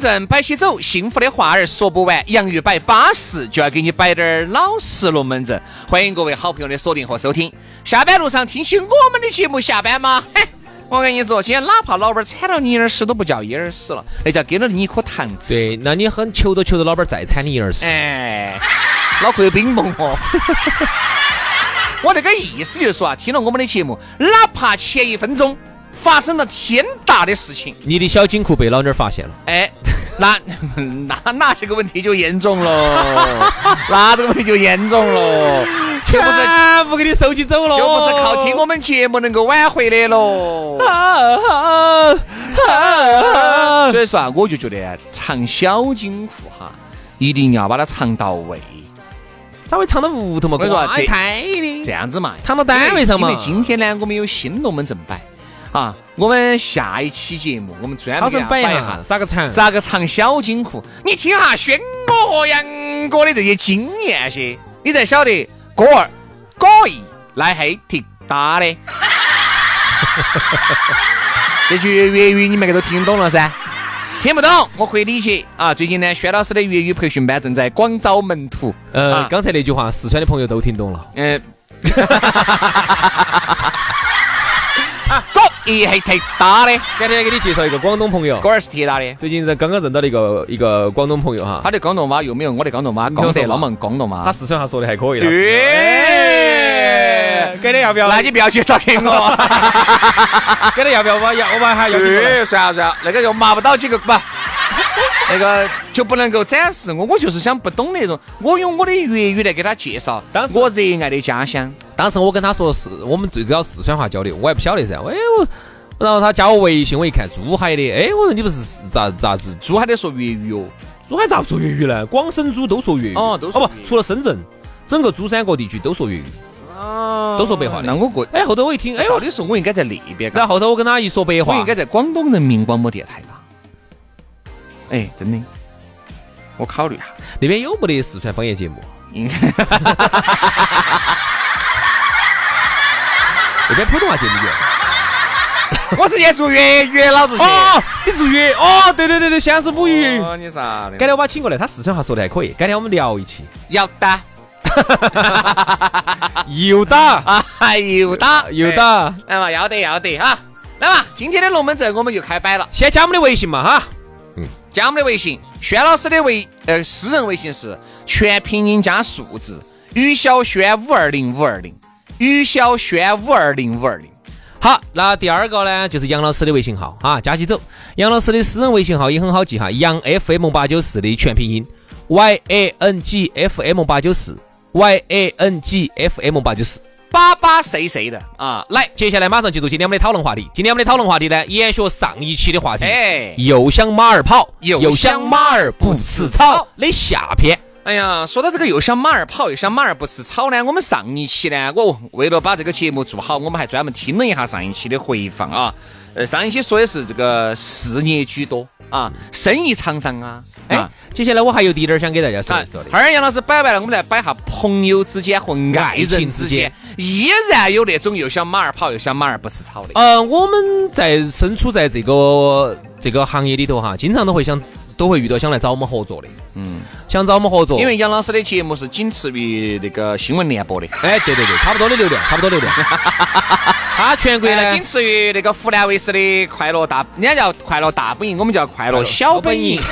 龙门阵摆起走，幸福的话儿说不完。洋芋摆巴适，就要给你摆点儿老实龙门阵。欢迎各位好朋友的锁定和收听。下班路上听起我们的节目，下班吗？嘿，我跟你说，今天哪怕老板踩了你一耳屎，都不叫一耳屎了，那叫给了你一颗糖吃。对，那你很求着求着，老板再铲你一耳屎。哎，脑壳有冰崩哦。我这个意思就是说啊，听了我们的节目，哪怕前一分钟发生了天大的事情，你的小金库被老妞儿发现了。哎，那 那那这个问题就严重了，那这个问题就严重了，就不是全部给你收起走了，就不是靠听我们节目能够挽回的喽。所以说啊，我就觉得啊藏小金库哈，一定要把它藏到位。咋会藏到屋头嘛？我跟你说这太的这样子嘛，藏到单位上嘛因为今天呢，我们有新龙门阵摆啊，我们下一期节目我们专门摆一下咋个藏？咋个藏小金库？你听下轩哥和杨哥的这些经验些，你才晓得哥儿哥一来黑铁打的。这句粤语你们个都听懂了噻？听不懂我可以理解啊。最近呢，轩老师的粤语培训班正在广招门徒。呃啊，刚才那句话，四川的朋友都听懂了。嗯。哥一黑铁打的，改天给你介绍一个广东朋友哥，儿是铁打的。最近认刚刚认到的一个一个广东朋友哈，他的广东话又没有我的广东话讲得那么广东话。他四川话说的还可以了。对，改天要不要？那你不要介绍给我。改天要不要把要我把他要，算了算了，那个又麻不到几个不，那个就不能够展示我。我就是想不懂那种，我用我的粤语来给他介绍当时我热爱的家乡。当时我跟他说是我们最主要四川话交流，我还不晓得噻。哎我，然后他加我微信，我一看珠海的，哎我说你不是咋咋子？珠海的说粤语哦，珠海咋不说粤语呢？广深珠都说粤语哦都说哦不，除了深圳，整个珠三角地区都说粤语，都说白话的那我过，哎后头我一听，哎呦，照理说我应该在那边，然后后头我跟他一说白话我应，该在广东人民广播电台吧。哎，真的，我考虑一下，那边有没得四川方言节目？那边普通话节目有。我直接做粤语，老子去。哦，你做粤哦，对对对对，现是母语。哦，你啥的？改天我把他请过来，他四川话说的还可以。改天我们聊一期。要打 又打啊，又打又。打，来嘛，要得要得哈。来嘛，今天的龙门阵我们就开摆了。先加我们的微信嘛哈。加我们的微信，轩老师的微呃私人微信是全拼音加数字，于小轩五二零五二零，于小轩五二零五二零。好，那第二个呢，就是杨老师的微信号啊，加起走。杨老师的私人微信号也很好记哈，杨 FM 八九四的全拼音，Y A N G F M 八九四，Y A N G F M 八九四。巴巴谁谁的啊？来，接下来马上进入今天我们的讨论话题。今天我们的讨论话题呢，延续上一期的话题，哎又想马儿跑，又想马儿不吃草的下篇。哎呀，说到这个又想马儿跑，又想马儿不吃草呢，我们上一期呢，我为了把这个节目做好，我们还专门听了一下上一期的回放啊。呃，上一期说的是这个事业居多啊，生意场上啊，哎啊，接下来我还有滴点儿想给大家说啊一说的。哈儿杨老师摆完了，我们来摆下朋友之间和爱人之间，依然有那种又想马儿跑又想马儿不吃草的。呃，我们在身处在这个这个行业里头哈，经常都会想都会遇到想来找我们合作的，嗯，想找我们合作，因为杨老师的节目是仅次于那个新闻联播的，哎，对对对，差不多的流量，差不多流量。他全国呢，仅次于那个湖南卫视的快乐大，人家叫快乐大本营，我们叫快乐小本营。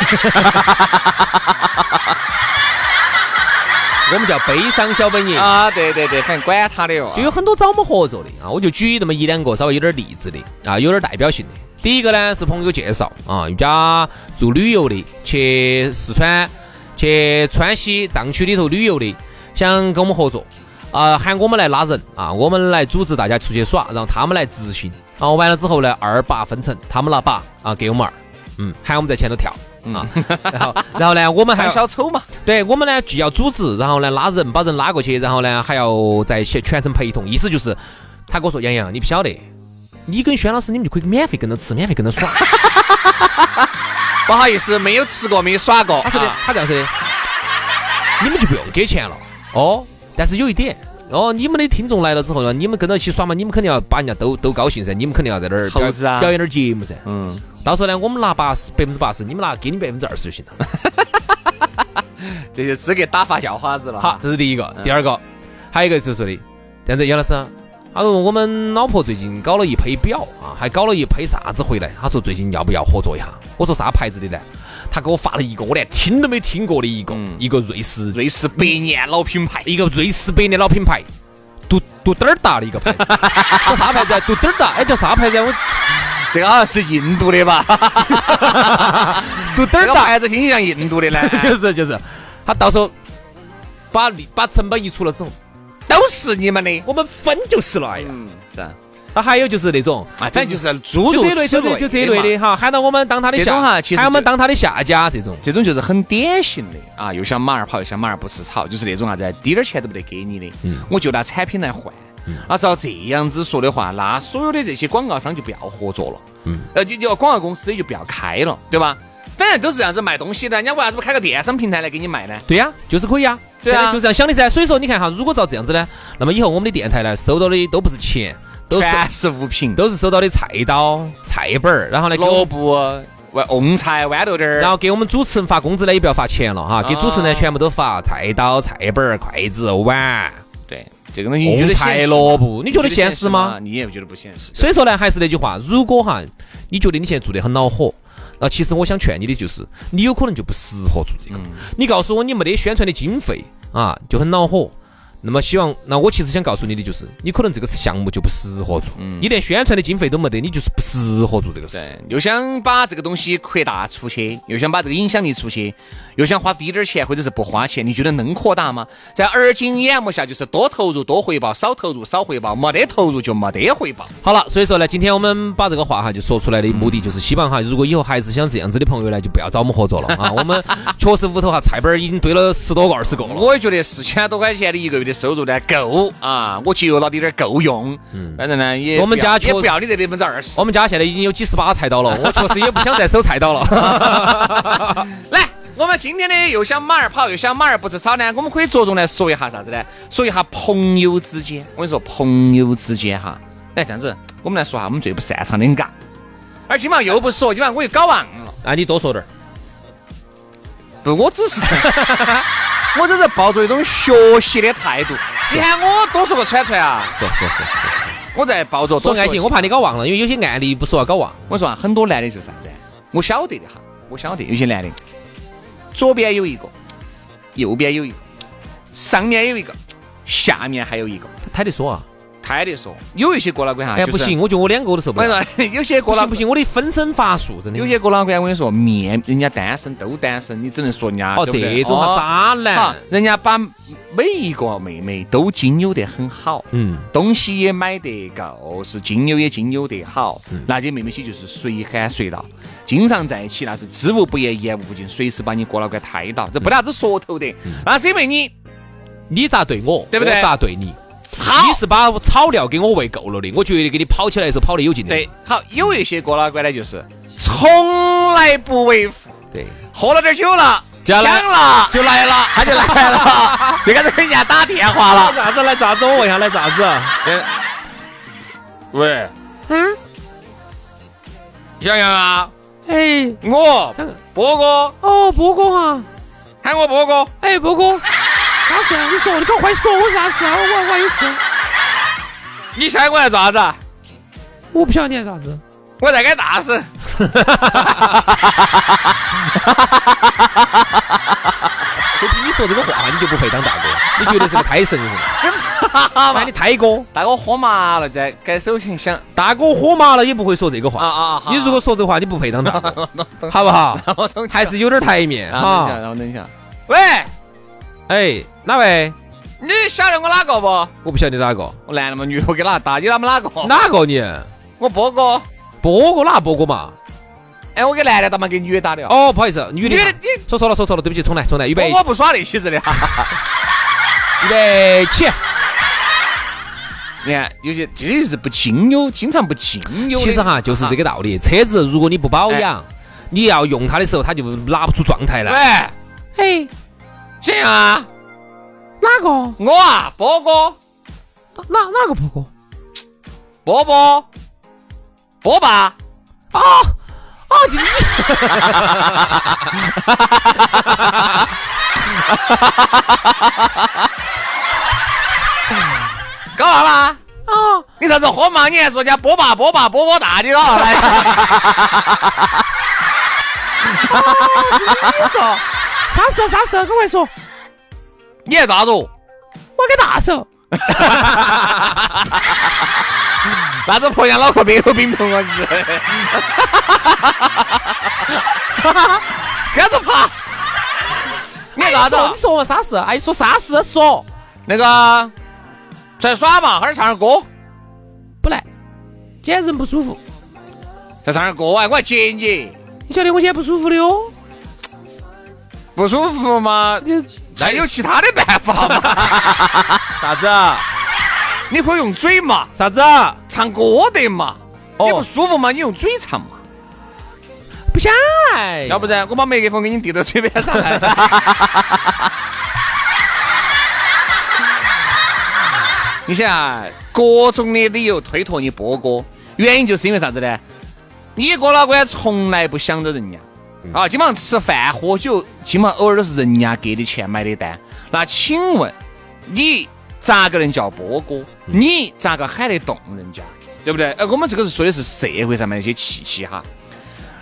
我们叫悲伤小本营啊，对对对，反正管他的哟。就有很多找我们合作的啊，我就举那么一两个稍微有点例子的啊，有点代表性的。第一个呢是朋友介绍啊，一家做旅游的，去四川、去川西藏区里头旅游的，想跟我们合作。啊，喊我们来拉人啊，我们来组织大家出去耍，然后他们来执行。然后完了之后呢，二八分成，他们拿八啊给我们二，嗯，喊我们在前头跳啊。然后，然后呢，我们还小丑嘛？对，我们呢既要组织，然后呢拉人，把人拉过去，然后呢还要在全全程陪同。意思就是，他跟我说杨洋，你不晓得，你跟轩老师你们就可以免费跟着吃，免费跟着耍。不好意思，没有吃过，没有耍过。他说的，他这样说的，你们就不用给钱了哦。但是有一点哦，你们的听众来了之后呢，你们跟着一起耍嘛，你们肯定要把人家都都高兴噻，你们肯定要在那儿投资啊，表演点节目噻。嗯，到时候呢，我们拿八十百分之八十，你们拿给你百分之二十就行了。这就资格打发叫花子了。好，这是第一个，第二个，还有一个就是说的，这样子，杨老师，他说我们老婆最近搞了一批表啊，还搞了一批啥子回来，他说最近要不要合作一下？我说啥牌子的呢？他给我发了一个我连听都没听过的一个一个瑞士瑞士百年老品牌，一个瑞士百年老品牌，杜杜点儿大的一个牌子，叫啥牌子？杜点儿大，哎，叫啥牌子？我这个好像是印度的吧？杜点儿大牌子听起像印度的呢，就是就是，他到时候把把成本一出了之后，都是你们的，我们分就是了，哎呀，是。他还有就是那种，反正就是诸如此类，就这类的哈，喊到我们当他的下，喊我们当他的下家，这种，这种就是很典型的啊，又想马儿跑，又想马儿不吃草，就是那种啥子，滴点钱都不得给你的，我就拿产品来换。啊，照这样子说的话，那所有的这些广告商就不要合作了，嗯，呃，就就广告公司也就不要开了，对吧？反正都是这样子卖东西的，人家为啥子不开个电商平台来给你卖呢？对呀，就是可以啊，对啊，就这样想的噻。所以说，你看哈，如果照这样子呢，那么以后我们的电台呢，收到的都不是钱。全是物品，都是收到的菜刀、菜本儿，然后呢，萝卜、蕹菜、豌豆丁儿，然后给我们主持人发工资呢，也不要发钱了哈，给主持人呢全部都发菜刀、菜本儿、筷子、碗。对，这个东西蕹菜、萝卜，你觉得现实吗？你也觉得不现实。所以说呢，还是那句话，如果哈，你觉得你现在做的很恼火，那其实我想劝你的就是，你有可能就不适合做这个。你告诉我你没得宣传的经费啊，就很恼火。那么希望，那我其实想告诉你的就是，你可能这个项目就不适合做，你连宣传的经费都没得，你就是不适合做这个事。对，又想把这个东西扩大出去，又想把这个影响力出去，又想花低点儿钱或者是不花钱，你觉得能扩大吗？在而今眼目下，就是多投入多回报，少投入少回报，没得投入就没得回报。好了，所以说呢，今天我们把这个话哈就说出来的目的就是希望哈，如果以后还是想这样子的朋友呢，就不要找我们合作了啊。我们确实屋头哈菜本已经堆了十多个二十个了。我也觉得四千多块钱的一个月的收入呢够。啊！我节约了点点够用，嗯，反正呢也我们家也不要你这百分之二十。我们家现在已经有几十把菜刀了，我确实也不想再收菜刀了。来，我们今天呢又想马儿跑，又想马儿不吃草呢，我们可以着重来说一下啥子呢？说一下朋友之间。我跟你说，朋友之间哈，来这样子，我们来说下我们最不擅长的尬。而今晚又不说，今晚我又搞忘了。那你多说点儿。不，我只是。我只是抱着一种学习的态度，你喊我多说个串串啊！是是是是，我在抱着说爱情，我怕你搞忘了，因为有些案例不说搞忘。我说啊，很多男的就是啥子？我晓得的哈，我晓得有些男的，左边有一个，右边有一个，上面有一个，下面还有一个，他得说啊。开的说，有一些哥老倌哈，哎不行，我觉得我两个都受不了。有些哥老不行，我的分身乏术，真的。有些哥老倌我跟你说，面人家单身都单身，你只能说人家哦这种渣男，人家把每一个妹妹都经营得很好，嗯，东西也买得够，是经营也经营得好，那些妹妹些就是随喊随到，经常在一起，那是知无不言，言无不尽，随时把你哥老倌抬到，这不得啥子说头的，那是因为你，你咋对我，对不对？咋对你？你是把草料给我喂够了的，我绝对给你跑起来的时候跑得有劲的。对，好，有一些哥老倌呢，就是从来不维护。对，喝了点酒了，想了。就来了，他就来了，就开始给人家打电话了。啥子来咋子？我问下来咋子？喂，嗯，洋洋啊，哎，我这个。波哥，哦，波哥哈，喊我波哥。哎，波哥，啥事？你说，你赶快说，我啥事啊？我我有事，你现在我要做啥子啊？我不晓得你啥子。我在干大事。就凭你说这个话，你就不配当大哥，你绝对是个胎神人。那 你胎哥，大哥喝麻了，在改手情想大哥喝麻了也不会说这个话。啊啊！你如果说这个话，你不配当大哥，好不好？还是有点台面啊等一下，哈。让我等一下。喂，哎，哪位？你晓得我哪个不？我不晓得哪个，我男的嘛，女的我给哪个打？你他妈哪个？哪个你？我波哥。波哥哪波哥嘛？哎，我给男的打嘛，给女的打的哦。哦，不好意思，女的女的，你说错了，说错了，对不起，重来，重来，预备，我我不耍那些子的。预备起。你看，有些这些是不经有，经常不经有。其实哈，就是这个道理。车子如果你不保养，你要用它的时候，它就拿不出状态来。喂，哎，行啊，哪个？我啊，波哥，哪哪个波哥？波波，波爸。啊啊！就你搞啥啦？啊！你啥子喝嘛？你还说人家波爸波爸波波大，你搞啥来？你说啥事？啥事？赶快说！你还咋子？我给大手。啥子婆娘脑壳没有冰碰我是？干子爬？你还咋子？你说嘛？啥事？哎，说啥事？说那个出来耍嘛，哈儿唱点歌，不来，今天人不舒服。再唱点歌哎，我还接你。你晓得我今天不舒服的哟。不舒服吗？你那有其他的办法吗？啥子？你可以用嘴嘛，啥子？唱歌得嘛。哦你不舒服嘛，你用嘴唱嘛。不想来。要不然我把麦克风给你递到嘴边上来。你想啊，各种的理由推脱你波哥，原因就是因为啥子呢？你哥老倌从来不想着人家啊，基本上吃饭喝酒，基本上偶尔都是人家给的钱买的单。那请问你咋个能叫波哥？你咋个喊得动人家？对不对？呃，我们这个是说的是社会上面一些气息哈，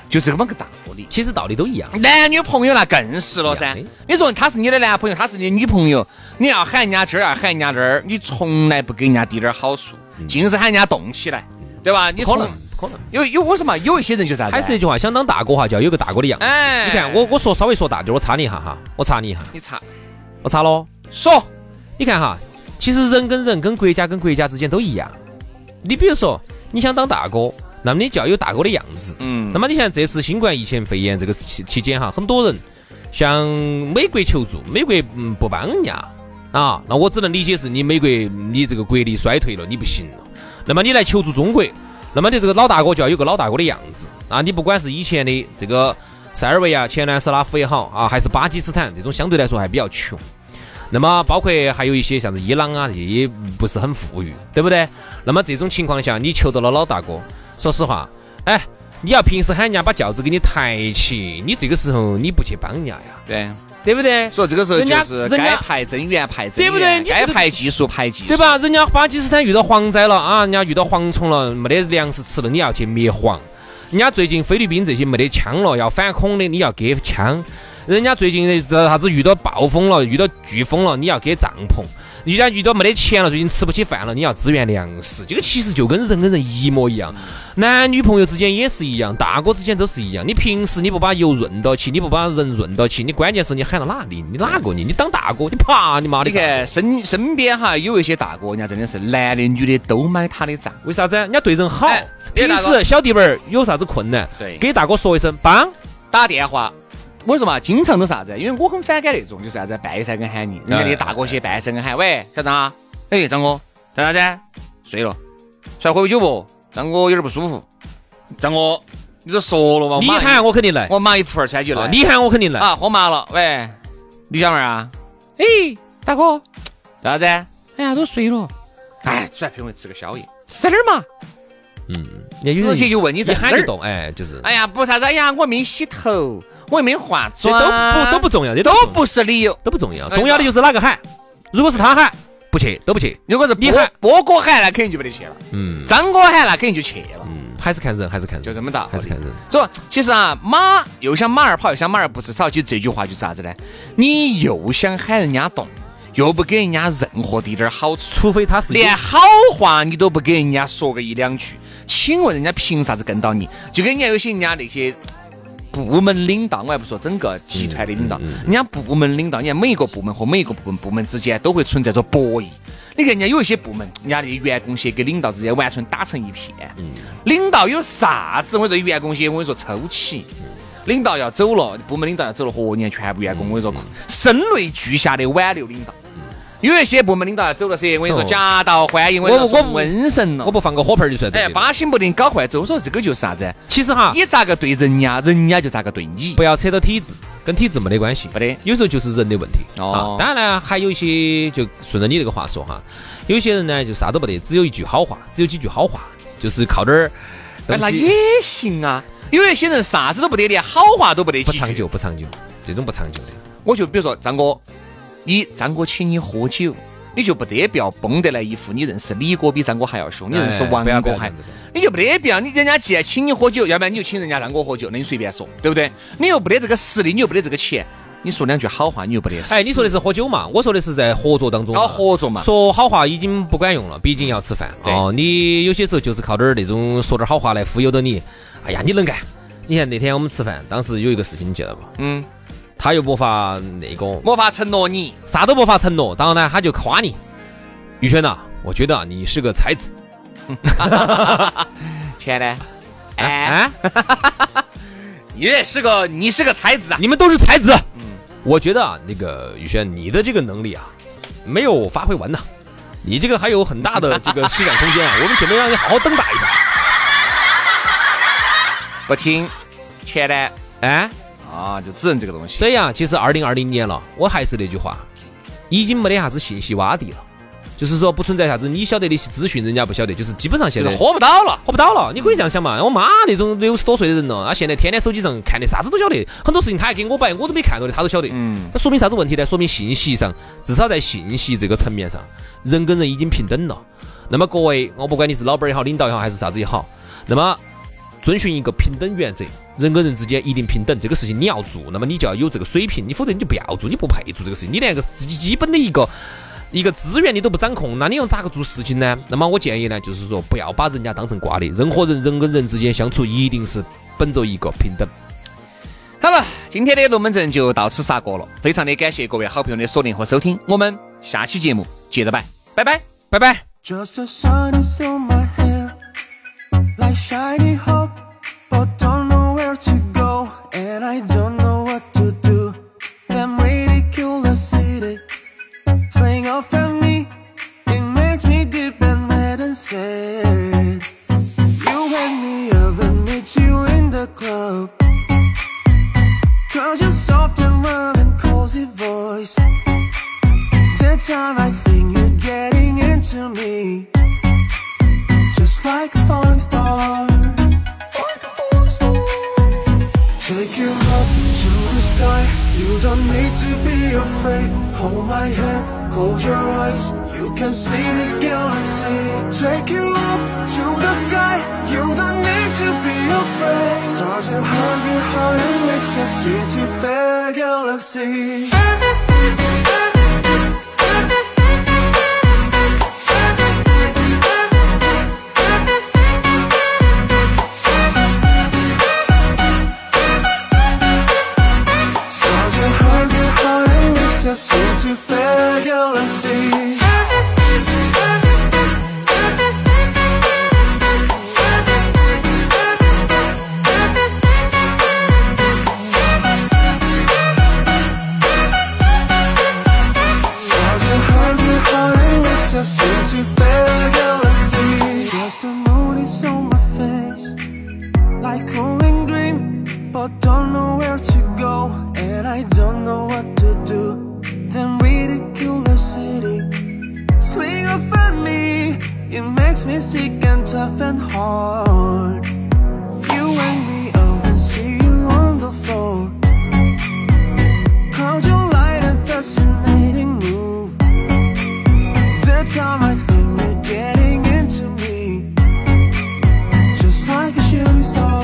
就这么个道理。其实道理都一样。男女朋友那更是了噻。你说他是你的男朋友，他是你的女朋友，你要喊人家这儿，要喊人家那儿，你从来不给人家滴点儿好处，尽是喊人家动起来，对吧？你从可能不可能。有有我说嘛，有一些人就是啥子？还是那句话，想当大哥哈，就要有个大哥的样子。哎，你看我，我说稍微说大点儿，我插你一下哈，我插你一下，你查我插喽。说，你看哈，其实人跟人、跟国家跟国家之间都一样。你比如说，你想当大哥，那么你就要有大哥的样子。嗯那么你像这次新冠疫情肺炎这个期期间哈，很多人向美国求助，美国嗯不帮人家啊，那我只能理解是你美国你这个国力衰退了，你不行了。那么你来求助中国，那么你这个老大哥就要有个老大哥的样子啊！你不管是以前的这个塞尔维亚、前南斯拉夫也好啊，还是巴基斯坦这种相对来说还比较穷。那么包括还有一些像是伊朗啊，这些也不是很富裕，对不对？那么这种情况下，你求到了老大哥，说实话，哎，你要平时喊人家把轿子给你抬起，你这个时候你不去帮人家呀，对，对不对？所以这个时候就是该排增援派增援，对不对你该这个排技术派技术，对？吧？人家巴基斯坦遇到蝗灾了啊，人家遇到蝗虫了，没得粮食吃了，你要去灭蝗。人家最近菲律宾这些没得枪了，要反恐的，你要给枪。人家最近的啥子遇到暴风了，遇到飓风了，你要给帐篷。人家遇到没得钱了，最近吃不起饭了，你要支援粮食。这个其实就跟人跟人一模一样，男女朋友之间也是一样，大哥之间都是一样。你平时你不把油润到起，你不把人润到起，你关键是你喊到哪里？你哪个你？你当大哥，你怕你妈的！你看身身边哈有一些大哥，人家真的是男的女的都买他的账。为啥子？人家对人好哎。平时小弟们儿有啥子困难，对给大哥说一声帮。打电话，我说嘛，经常都啥子？因为我很反感那种，就是啥子半夜三更喊你，人家那些大哥些半夜三更喊，喂，小张啊，哎，张哥，干啥子？睡了，出来喝杯酒不？张哥有点不舒服。张哥，你都说了嘛，你喊我肯定来，我马上一扶儿穿就来。啊你喊我肯定来。啊，喝麻了，喂，李小妹儿啊，哎，大哥，在啥子？哎呀，都睡了。哎，出来陪我吃个宵夜，在哪儿嘛？嗯人直接就问你一在哪儿动，哎，就是，哎呀，不啥子，哎呀，我没洗头，我也没化这妆，都不都不重要，这都不是理由。都不重要，哎重要的就是哪个喊。如果是他喊，不去都不去。如果是你喊波哥喊，那肯定就没得去了；嗯张哥喊，那肯定就去了。嗯，还是看人，还是看人，就这么大，还是看人。所以其实啊，马又想马儿跑，又想马儿不吃草。其实这句话就是啥子呢？你又想喊人家动，又不给人家任何的一点儿好处，除非他是连好话你都不给人家说个一两句，请问人家凭啥子跟到你？就跟人家有些人家那些。部门领导，我还不说整个集团的领导，人家部门领导，你看每一个部门和每一个部门部门之间都会存在着博弈。你看人家有一些部门，人家的员工些跟领导之间完全打成一片。领导有啥子，我跟你说员工些，我跟你说抽起。领导要走了，部门领导要走了，嚯，你看全部员工，我跟你说，声泪俱下的挽留领导。有一些部门领导要走了噻，我跟你说，哦夹道欢迎，我我我送瘟神了。我不放个火盆就算对哎，的。巴心不定搞坏走。我说这个就是啥子？其实哈，你咋个对人家，人家就咋个对你。不要扯到体制，跟体制没得关系。没得有时候就是人的问题。哦啊，当然呢，还有一些就顺着你这个话说哈，有些人呢就啥都不得，只有一句好话，只有几句好话，就是靠点儿哎，那也行啊。有一些人啥子都不得，连好话都不得。不长久，不长久，这种不长久的。我就比如说张哥，你张哥请你喝酒，你就不得必要绷得来一副你认识李哥比张哥还要凶，你认识王哥还你就不得必要。你人家既然请你喝酒，要不然你就请人家张哥喝酒，那你随便说，对不对？你又没得这个实力，你又没得这个钱，你说两句好话，你又不得。哎，你说的是喝酒嘛？我说的是在合作当中嘛。搞合作嘛？说好话已经不管用了，毕竟要吃饭哦。你有些时候就是靠点儿那种说点儿好话来忽悠到你。哎呀，你能干！你看那天我们吃饭，当时有一个事情你记得不？嗯，他又没法那个，没法承诺你。啥都没法承诺，当然后呢，他就夸你，宇轩呐，我觉得啊你是个才子。钱呢？哎，啊，你也是个，你是个才子啊！你们都是才子。嗯我觉得啊，那个宇轩，你的这个能力啊，没有发挥完呐，你这个还有很大的这个施展空间啊，我们准备让你好好登打一下。不听，钱呢？哎，啊，就只能这个东西。所以啊，其实二零二零年了，我还是那句话，已经没得啥子信息洼地了，就是说不存在啥子你晓得的资讯，人家不晓得，就是基本上现在喝不到了。喝不到了。你可以这样想嘛，我妈那种六十多岁的人了，她现在天天手机上看的啥子都晓得，很多事情她还给我摆，我都没看到的，她都晓得。嗯，这说明啥子问题呢？说明信息上，至少在信息这个层面上，人跟人已经平等了。那么各位，我不管你是老板也好，领导也好，还是啥子也好，那么遵循一个平等原则，人跟人之间一定平等，这个事情你要做，那么你就要有这个水平，你否则你就不要做，你不配做这个事情，你连个自己基本的一个。一个资源你都不掌控，那你又咋个做事情呢？那么我建议呢，就是说不要把人家当成瓜的，任何人人跟人之间相处一定是本着一个平等。好了，今天的龙门阵就到此杀过了，非常的感谢各位好朋友的锁定和收听，我们下期节目接着摆，拜拜，拜拜。Just the sun is on my head, like shiny hope, but don't know where to go, and I don't know what to do. Damn ridiculous city, playing off at me, it makes me deep and mad and sad. You wake me up and meet you in the club. Cause your soft and warm and cozy voice. That time I think you're getting into me. Just like a falling Hold my hand, close your eyes. You can see the galaxy. Take you up to the sky. You don't need to be afraid. Start to hug your heart makes you see to fair galaxy. It makes me sick and tough and hard. You wake me up and see you on the floor. Called your light and fascinating move. The time I think you're getting into me, just like a shooting star.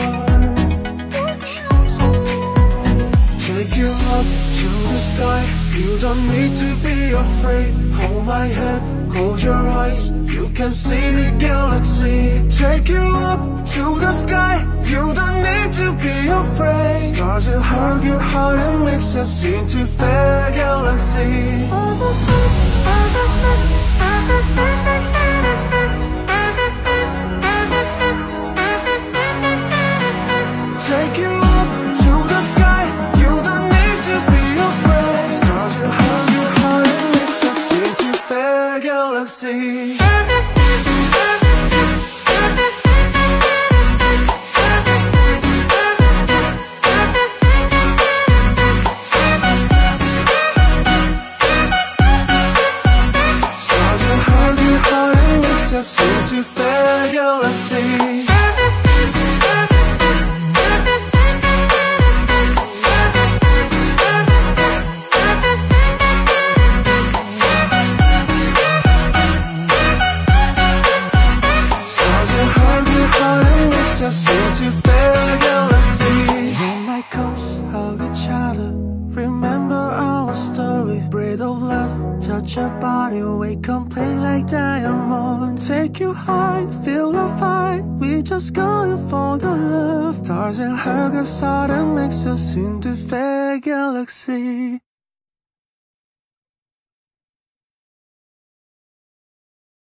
Take you up to the sky. You don't need to be afraid. Hold my hand, can see the galaxy. Take you up to the sky. You don't need to be afraid. Stars will hug your heart and makes us into fair galaxy.